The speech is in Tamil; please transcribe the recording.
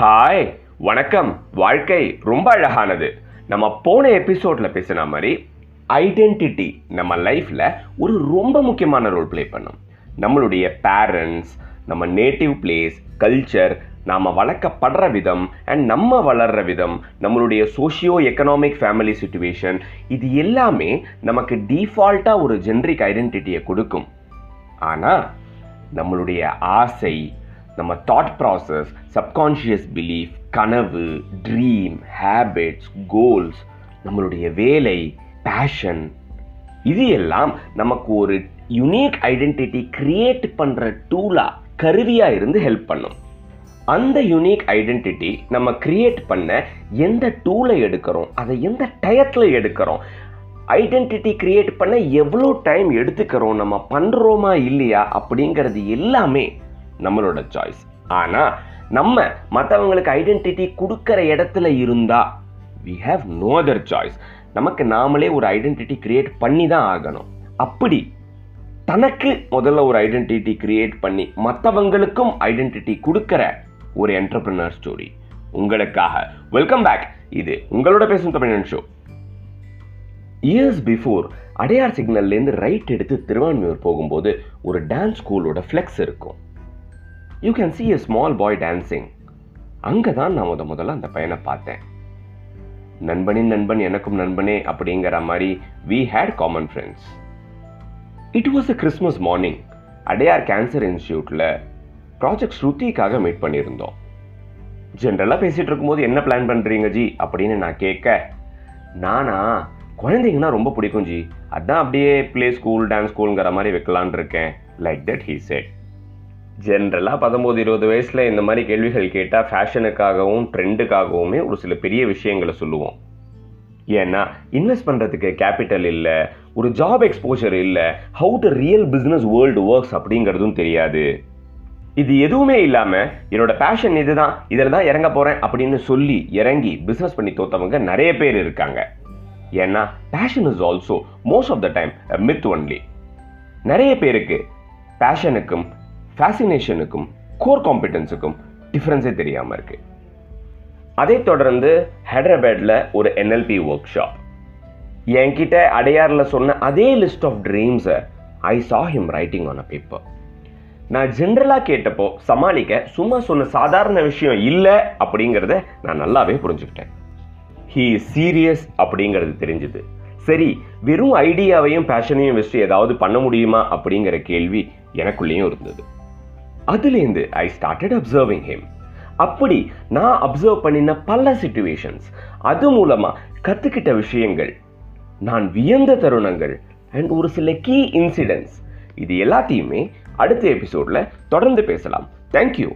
ஹாய் வணக்கம். வாழ்க்கை ரொம்ப அழகானது. நம்ம போன எபிசோட்ல பேசின மாதிரி ஐடென்டிட்டி நம்ம லைஃப்ல ஒரு ரொம்ப முக்கியமான ரோல் ப்ளே பண்ணும். நம்மளுடைய பேரண்ட்ஸ் நம்ம நேட்டிவ் பிளேஸ் கல்ச்சர் நாம் வளர்க்கப்படுற விதம் அண்ட் நம்ம வளர்கிற விதம் நம்மளுடைய சோஷியோ எக்கனாமிக் ஃபேமிலி சுச்சுவேஷன் இது எல்லாமே நமக்கு டீஃபால்ட்டாக ஒரு ஜென்ரிக் ஐடென்டிட்டியை கொடுக்கும். ஆனால் நம்மளுடைய ஆசை நம்ம தாட் ப்ராசஸ் சப்கான்ஷியஸ் பிலீஃப் கனவு ட்ரீம் ஹேபிட்ஸ் கோல்ஸ் நம்மளுடைய வேலை பேஷன் இது எல்லாம் நமக்கு ஒரு யுனிக் ஐடென்டிட்டி கிரியேட் பண்ணுற டூலாக கருவியாக இருந்து ஹெல்ப் பண்ணும். அந்த யுனீக் ஐடென்டிட்டி நம்ம கிரியேட் பண்ண எந்த டூலை எடுக்கிறோம் அதை எந்த டயத்தில் எடுக்கிறோம் ஐடென்டிட்டி கிரியேட் பண்ண எவ்வளோ டைம் எடுத்துக்கிறோம் நம்ம பண்ணுறோமா இல்லையா அப்படிங்கிறது எல்லாமே நம்மளோட சாய்ஸ் ஆனால் நம்ம மற்றவங்களுக்கு ஐடென்டிட்டி கொடுக்குற இடத்துல இருந்தா we have no other choice நமக்கு நாமளே ஒரு ஐடென்டிட்டி கிரியேட் பண்ணி தான் ஆகணும். அப்படி தனக்கு முதல்ல ஒரு ஐடென்டிட்டி கிரியேட் பண்ணி மற்றவங்களுக்கும் ஐடென்டிட்டி கொடுக்குற ஒரு என்டர்பிரினர் ஸ்டோரி உங்களுக்காக. வெல்கம் பேக் இது உங்களோட Pesum Thamizhan show years before Adyar சிக்னல்லேருந்து right எடுத்து திருவான்மையூர் போகும்போது ஒரு டான்ஸ் ஸ்கூலோட ஃப்ளெக்ஸ் இருக்கும். You can see a small boy dancing அங்கே தான் நான் முத முதல்ல அந்த பையனை பார்த்தேன். நண்பனின் நண்பன் எனக்கும் நண்பனே அப்படிங்கிற மாதிரி we had common friends it was a Christmas morning Adyar cancer இன்ஸ்டியூட்டில் ப்ராஜெக்ட் ஸ்ருதிக்காக மீட் பண்ணியிருந்தோம். ஜென்ரலாக பேசிகிட்டு இருக்கும்போது என்ன பிளான் பண்ணுறீங்க ஜி? அப்படின்னு நான் கேட்க நானா குழந்தைங்கன்னா ரொம்ப பிடிக்கும் ஜி. அதான் அப்படியே ப்ளே ஸ்கூல் டான்ஸ் ஸ்கூலுங்கிற மாதிரி வைக்கலான் இருக்கேன். லைக் தட் ஹீ செட் ஜென்ரலாக பத்தொம்போது இருபது வயசில் இந்த மாதிரி கேள்விகள் கேட்டால் ஃபேஷனுக்காகவும் ட்ரெண்டுக்காகவுமே ஒரு சில பெரிய விஷயங்களை சொல்லுவோம். ஏன்னா இன்வெஸ்ட் பண்ணுறதுக்கு கேபிட்டல் இல்லை ஒரு ஜாப் எக்ஸ்போஷர் இல்லை how to real business world works அப்படிங்கிறதும் தெரியாது. இது எதுவுமே இல்லாமல் என்னோட பேஷன் இதுதான் இதில் தான் இறங்க போகிறேன் அப்படின்னு சொல்லி இறங்கி பிஸ்னஸ் பண்ணி தோத்தவங்க நிறைய பேர் இருக்காங்க. ஏன்னா passion is also most of the time myth only நிறைய பேருக்கு பேஷனுக்கும் ஃபேசினேஷனுக்கும் கோர் காம்பிடன்ஸுக்கும் டிஃப்ரென்ஸே தெரியாமல் இருக்கு. அதை தொடர்ந்து ஹைதராபாத்தில் ஒரு என்எல்பி ஒர்க் ஷாப் என்கிட்ட அடையாரில் சொன்ன அதே list of ட்ரீம்ஸை I saw him writing on a paper நான் ஜென்ரலாக கேட்டப்போ சமாளிக்க சும்மா சொன்ன சாதாரண விஷயம் இல்லை அப்படிங்கிறத நான் நல்லாவே புரிஞ்சுக்கிட்டேன். ஹீ இஸ் சீரியஸ் அப்படிங்கிறது தெரிஞ்சுது. சரி வெறும் ஐடியாவையும் பேஷனையும் வச்சு ஏதாவது பண்ண முடியுமா அப்படிங்கிற கேள்வி எனக்குள்ளேயும் இருந்தது. அதுலேருந்து ஐ ஸ்டார்டட் அப்சர்விங் ஹிம் அப்படி நான் அப்சர்வ் பண்ணின பல சுச்சுவேஷன்ஸ் அது மூலமாக கற்றுக்கிட்ட விஷயங்கள் நான் வியந்த தருணங்கள் அண்ட் ஒரு சில கீ இன்சிடென்ட்ஸ் இது எல்லாத்தையுமே அடுத்த எபிசோடில் தொடர்ந்து பேசலாம். தேங்க்யூ